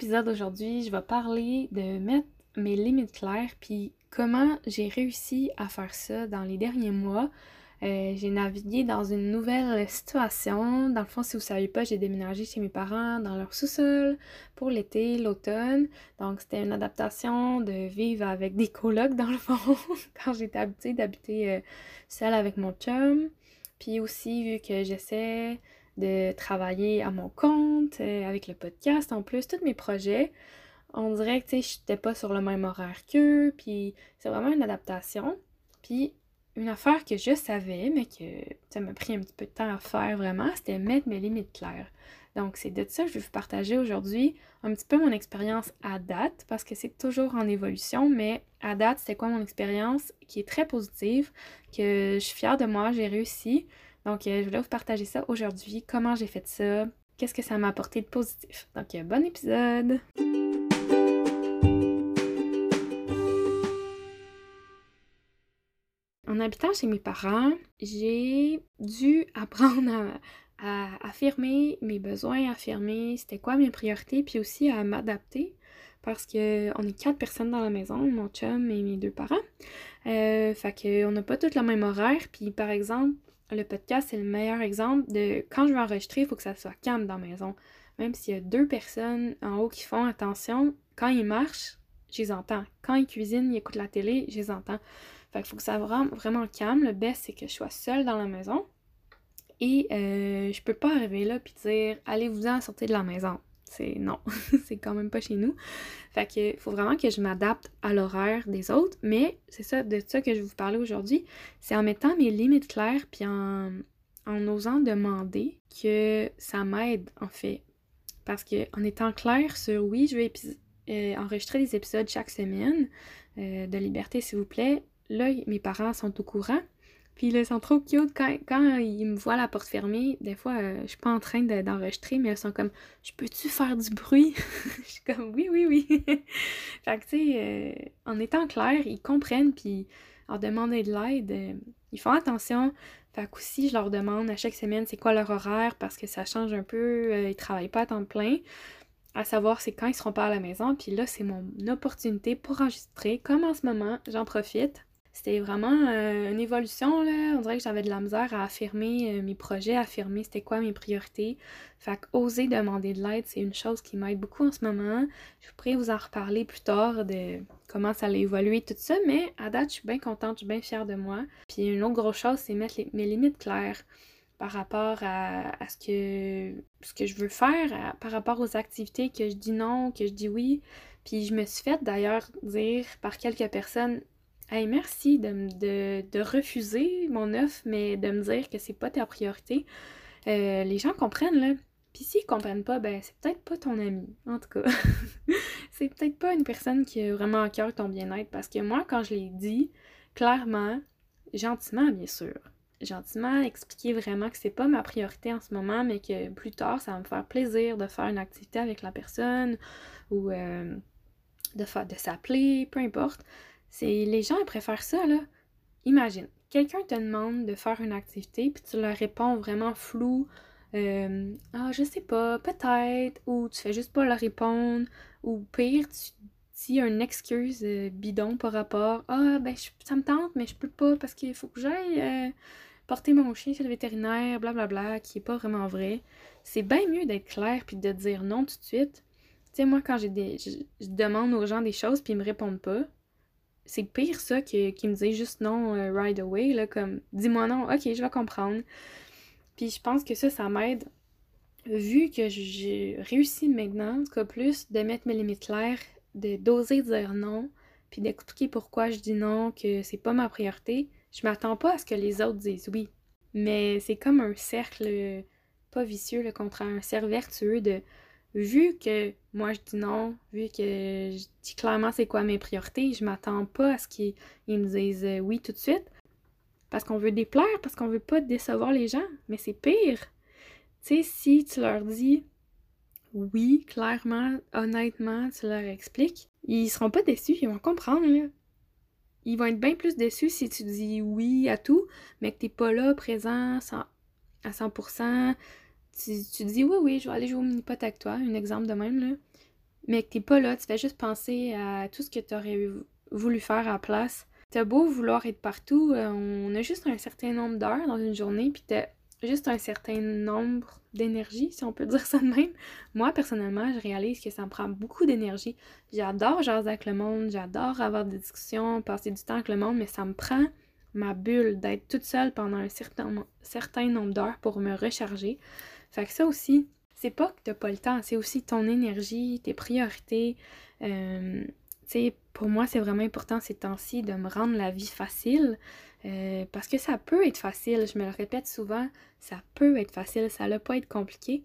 l'épisode aujourd'hui, je vais parler de mettre mes limites claires, puis comment j'ai réussi à faire ça dans les derniers mois. Euh, j'ai navigué dans une nouvelle situation. Dans le fond, si vous ne savez pas, j'ai déménagé chez mes parents dans leur sous-sol pour l'été, l'automne. Donc, c'était une adaptation de vivre avec des colocs, dans le fond, quand j'étais habituée d'habiter euh, seule avec mon chum. Puis aussi, vu que j'essaie de travailler à mon compte, euh, avec le podcast en plus, tous mes projets, on dirait que, sais, j'étais pas sur le même horaire qu'eux, puis c'est vraiment une adaptation. Puis une affaire que je savais, mais que ça m'a pris un petit peu de temps à faire vraiment, c'était mettre mes limites claires. Donc, c'est de ça que je vais vous partager aujourd'hui un petit peu mon expérience à date, parce que c'est toujours en évolution, mais à date, c'est quoi mon expérience qui est très positive, que je suis fière de moi, j'ai réussi. Donc, euh, je voulais vous partager ça aujourd'hui, comment j'ai fait ça, qu'est-ce que ça m'a apporté de positif? Donc, euh, bon épisode! En habitant chez mes parents, j'ai dû apprendre à, affirmer mes besoins, affirmer c'était quoi mes priorités, puis aussi à m'adapter parce qu'on est quatre personnes dans la maison, mon chum et mes deux parents. Euh, fait qu'on n'a pas tous le même horaire, puis par exemple, le podcast, c'est le meilleur exemple de quand je vais enregistrer, il faut que ça soit calme dans la maison. Même s'il y a deux personnes en haut qui font attention, quand ils marchent, je les entends. Quand ils cuisinent, ils écoutent la télé, je les entends. Fait faut que ça soit vraiment calme. Le best, c'est que je sois seule dans la maison. Et euh, je peux pas arriver là puis dire allez-vous-en sortir de la maison. C'est non, c'est quand même pas chez nous. Fait que faut vraiment que je m'adapte à l'horaire des autres. Mais c'est ça, de ça que je vais vous parler aujourd'hui. C'est en mettant mes limites claires puis en, en osant demander que ça m'aide en fait. Parce que en étant clair sur oui, je vais euh, enregistrer des épisodes chaque semaine euh, de liberté s'il vous plaît, là, mes parents sont au courant. Puis là, ils sont trop cute. Quand, quand ils me voient la porte fermée, des fois, euh, je suis pas en train d'enregistrer, mais ils sont comme Je peux-tu faire du bruit? je suis comme Oui, oui, oui. fait que, tu sais, euh, en étant clair, ils comprennent, puis en demandant de l'aide, euh, ils font attention. Fait que aussi, je leur demande à chaque semaine c'est quoi leur horaire parce que ça change un peu, ils travaillent pas à temps plein. À savoir, c'est quand ils seront pas à la maison. Puis là, c'est mon opportunité pour enregistrer. Comme en ce moment, j'en profite c'était vraiment euh, une évolution, là. On dirait que j'avais de la misère à affirmer euh, mes projets, à affirmer c'était quoi mes priorités. Fait oser demander de l'aide, c'est une chose qui m'aide beaucoup en ce moment. Je pourrais vous en reparler plus tard de comment ça a évolué, tout ça, mais à date, je suis bien contente, je suis bien fière de moi. Puis une autre grosse chose, c'est mettre mes limites claires par rapport à, ce, que, ce que je veux faire, par rapport aux activités que je dis non, que je dis oui. Puis je me suis fait d'ailleurs dire par quelques personnes Hey, merci de, de, refuser mon offre, mais de me dire que c'est pas ta priorité. Euh, les gens comprennent, là. Puis s'ils comprennent pas, ben c'est peut-être pas ton ami, en tout cas. c'est peut-être pas une personne qui a vraiment à cœur ton bien-être, parce que moi, quand je l'ai dit, clairement, gentiment, bien sûr, gentiment expliquer vraiment que c'est pas ma priorité en ce moment, mais que plus tard, ça va me faire plaisir de faire une activité avec la personne ou euh, de, de s'appeler, peu importe. C'est les gens ils préfèrent ça là. Imagine, quelqu'un te demande de faire une activité puis tu leur réponds vraiment flou. Euh, ah, je sais pas, peut-être, ou tu fais juste pas leur répondre, ou pire, tu dis une excuse euh, bidon par rapport. Ah, ben, ça me tente, mais je peux pas parce qu'il faut que j'aille euh, porter mon chien chez le vétérinaire, blablabla, bla, bla, qui est pas vraiment vrai. C'est bien mieux d'être clair puis de dire non tout de suite. Tu sais, moi, quand j'ai des. Je, demande aux gens des choses puis ils me répondent pas, c'est pire ça que, me disent juste non euh, right away, là, comme dis-moi non, ok, je vais comprendre. Puis je pense que ça, ça m'aide, vu que j'ai réussi maintenant, en tout cas plus, de mettre mes limites claires, de d'oser dire non, puis d'expliquer pourquoi je dis non, que c'est pas ma priorité. Je m'attends pas à ce que les autres disent oui. Mais c'est comme un cercle, pas vicieux, le contraire, un cercle vertueux de vu que moi je dis non, vu que je dis clairement c'est quoi mes priorités, je m'attends pas à ce qu'ils me disent euh, oui tout de suite. Parce qu'on veut déplaire, parce qu'on veut pas décevoir les gens. Mais c'est pire. Tu sais, si tu leur dis oui, clairement, honnêtement, tu leur expliques, ils seront pas déçus, ils vont comprendre. Ils vont être bien plus déçus si tu dis oui à tout, mais que t'es pas là, présent à 100%, tu, dis oui, oui, je vais aller jouer au mini-pot avec toi, un exemple de même, là. mais que t'es pas là, tu fais juste penser à tout ce que tu aurais voulu faire à la place. T'as beau vouloir être partout, euh, on a juste un certain nombre d'heures dans une journée, puis t'as juste un certain nombre d'énergie, si on peut dire ça de même. Moi, personnellement, je réalise que ça me prend beaucoup d'énergie. J'adore jaser avec le monde, j'adore avoir des discussions, passer du temps avec le monde, mais ça me prend ma bulle d'être toute seule pendant un certain, certain nombre d'heures pour me recharger. Fait que ça aussi, c'est pas que t'as pas le temps, c'est aussi ton énergie, tes priorités. Euh, sais, pour moi, c'est vraiment important ces temps-ci de me rendre la vie facile. Euh, parce que ça peut être facile, je me le répète souvent, ça peut être facile, ça ne pas être compliqué.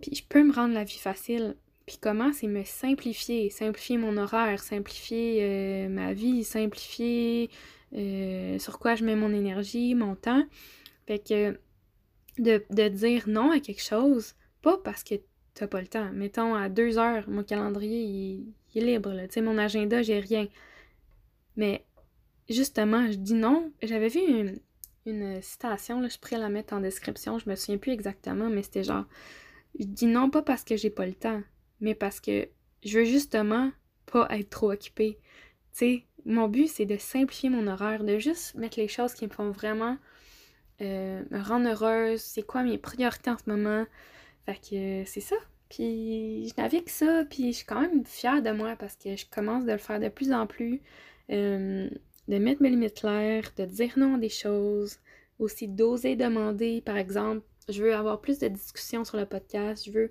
Puis je peux me rendre la vie facile. Puis comment, c'est me simplifier, simplifier mon horaire, simplifier euh, ma vie, simplifier euh, sur quoi je mets mon énergie, mon temps. Fait que de, dire non à quelque chose, pas parce que t'as pas le temps. Mettons, à deux heures, mon calendrier, il, est libre, là. Tu mon agenda, j'ai rien. Mais, justement, je dis non. J'avais vu une, citation, là, je pourrais la mettre en description, je me souviens plus exactement, mais c'était genre, je dis non pas parce que j'ai pas le temps, mais parce que je veux justement pas être trop occupée. Tu sais, mon but, c'est de simplifier mon horaire, de juste mettre les choses qui me font vraiment euh, me rendre heureuse, c'est quoi mes priorités en ce moment, fait que c'est ça. Puis je navigue ça, puis je suis quand même fière de moi parce que je commence de le faire de plus en plus. Euh, de mettre mes limites claires, de dire non à des choses, aussi d'oser demander, par exemple, je veux avoir plus de discussions sur le podcast, je veux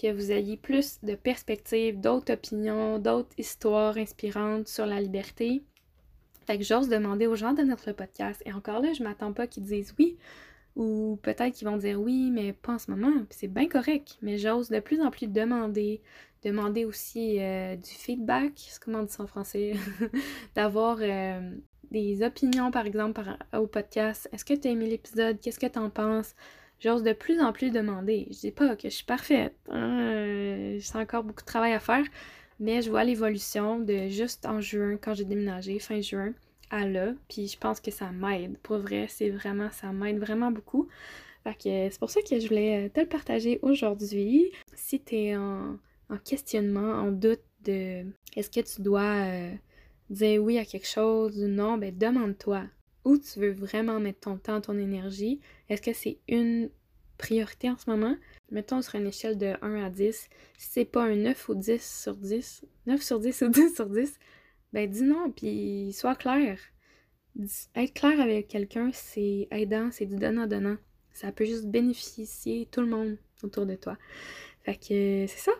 que vous ayez plus de perspectives, d'autres opinions, d'autres histoires inspirantes sur la liberté. Fait que j'ose demander aux gens de notre podcast. Et encore là, je m'attends pas qu'ils disent oui, ou peut-être qu'ils vont dire oui, mais pas en ce moment. c'est bien correct. Mais j'ose de plus en plus demander. Demander aussi euh, du feedback, c'est comment on dit ça en français? D'avoir euh, des opinions, par exemple, au podcast. Est-ce que tu as aimé l'épisode? Qu'est-ce que tu en penses? J'ose de plus en plus demander. Je dis pas que je suis parfaite. Hein? J'ai encore beaucoup de travail à faire. Mais je vois l'évolution de juste en juin, quand j'ai déménagé, fin juin, à là. Puis je pense que ça m'aide. Pour vrai, c'est vraiment, ça m'aide vraiment beaucoup. Fait que c'est pour ça que je voulais euh, te le partager aujourd'hui. Si t'es en, en questionnement, en doute de est-ce que tu dois euh, dire oui à quelque chose ou non, ben demande-toi où tu veux vraiment mettre ton temps, ton énergie? Est-ce que c'est une priorité en ce moment? Mettons sur une échelle de 1 à 10. Si c'est pas un 9 ou 10 sur 10, 9 sur 10 ou 10 sur 10, ben dis non, puis sois clair. Être clair avec quelqu'un, c'est aidant, c'est du donnant-donnant. Ça peut juste bénéficier tout le monde autour de toi. Fait que c'est ça.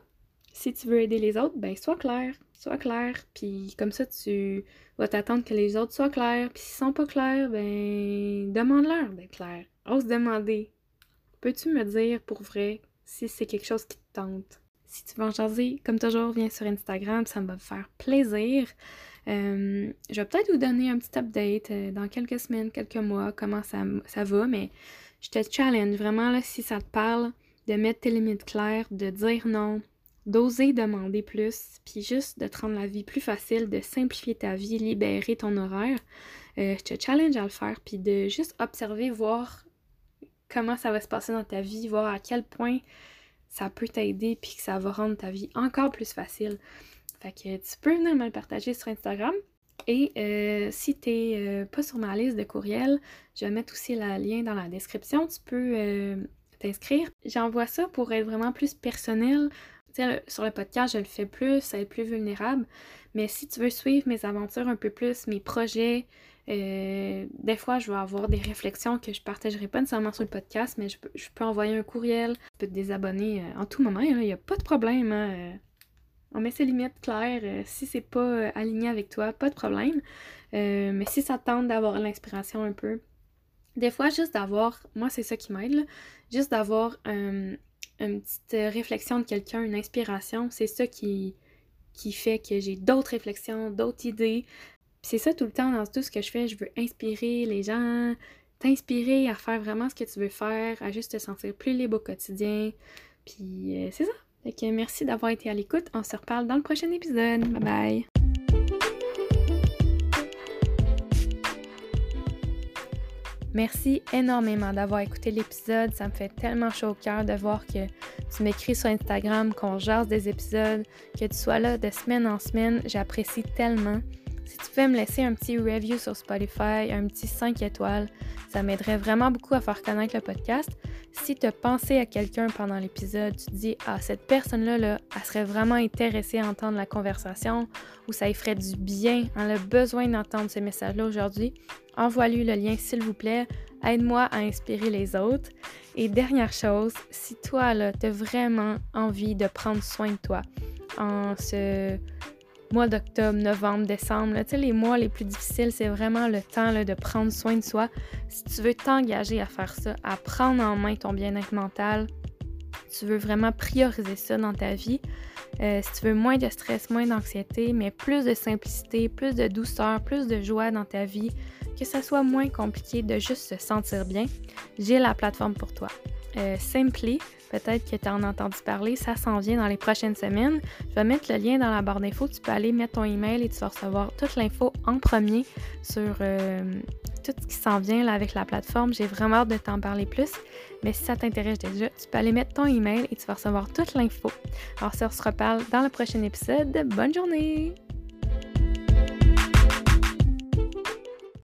Si tu veux aider les autres, ben sois clair, sois clair, puis comme ça tu vas t'attendre que les autres soient clairs, puis s'ils sont pas clairs, ben demande-leur d'être clair. Ose demander. Peux-tu me dire pour vrai si c'est quelque chose qui te tente? Si tu veux en jaser, comme toujours, viens sur Instagram, ça me va faire plaisir. Euh, je vais peut-être vous donner un petit update euh, dans quelques semaines, quelques mois, comment ça, ça va, mais je te challenge vraiment là, si ça te parle, de mettre tes limites claires, de dire non, d'oser demander plus, puis juste de te rendre la vie plus facile, de simplifier ta vie, libérer ton horaire. Euh, je te challenge à le faire, puis de juste observer, voir comment ça va se passer dans ta vie, voir à quel point ça peut t'aider puis que ça va rendre ta vie encore plus facile. Fait que tu peux venir me le partager sur Instagram. Et euh, si tu n'es euh, pas sur ma liste de courriels, je vais mettre aussi le lien dans la description. Tu peux euh, t'inscrire. J'envoie ça pour être vraiment plus personnel. sur le podcast, je le fais plus, être plus vulnérable. Mais si tu veux suivre mes aventures un peu plus, mes projets, euh, des fois, je vais avoir des réflexions que je partagerai pas nécessairement sur le podcast, mais je peux, envoyer un courriel, je peux te désabonner euh, en tout moment, il n'y a pas de problème. Hein, euh. on met ses limites claires. si c'est pas aligné avec toi, pas de problème. mais si ça tente d'avoir l'inspiration un peu, des fois, juste d'avoir, moi c'est ça qui m'aide, juste d'avoir une petite réflexion de quelqu'un, une inspiration, c'est ça qui, qui fait que j'ai d'autres réflexions, d'autres idées, c'est ça tout le temps dans tout ce que je fais. Je veux inspirer les gens, t'inspirer à faire vraiment ce que tu veux faire, à juste te sentir plus libre au quotidien. Puis euh, c'est ça. Fait que merci d'avoir été à l'écoute. On se reparle dans le prochain épisode. Bye bye. Merci énormément d'avoir écouté l'épisode. Ça me fait tellement chaud au cœur de voir que tu m'écris sur Instagram, qu'on jase des épisodes, que tu sois là de semaine en semaine. J'apprécie tellement. Si tu pouvais me laisser un petit review sur Spotify, un petit 5 étoiles, ça m'aiderait vraiment beaucoup à faire connaître le podcast. Si tu as pensé à quelqu'un pendant l'épisode, tu te dis Ah, cette personne-là, là, elle serait vraiment intéressée à entendre la conversation ou ça lui ferait du bien, elle a besoin d'entendre ce message-là aujourd'hui, envoie-lui le lien s'il vous plaît. Aide-moi à inspirer les autres. Et dernière chose, si toi, tu as vraiment envie de prendre soin de toi en ce mois d'octobre, novembre, décembre, les mois les plus difficiles, c'est vraiment le temps de prendre soin de soi. Si tu veux t'engager à faire ça, à prendre en main ton bien-être mental, tu veux vraiment prioriser ça dans ta vie, euh, si tu veux moins de stress, moins d'anxiété, mais plus de simplicité, plus de douceur, plus de joie dans ta vie, que ça soit moins compliqué de juste se sentir bien, j'ai la plateforme pour toi. Euh, Simply, peut-être que tu en as entendu parler, ça s'en vient dans les prochaines semaines. Je vais mettre le lien dans la barre d'infos. Tu peux aller mettre ton email et tu vas recevoir toute l'info en premier sur euh, tout ce qui s'en vient avec la plateforme. J'ai vraiment hâte de t'en parler plus. Mais si ça t'intéresse déjà, tu peux aller mettre ton email et tu vas recevoir toute l'info. Alors, ça, on se reparle dans le prochain épisode. Bonne journée!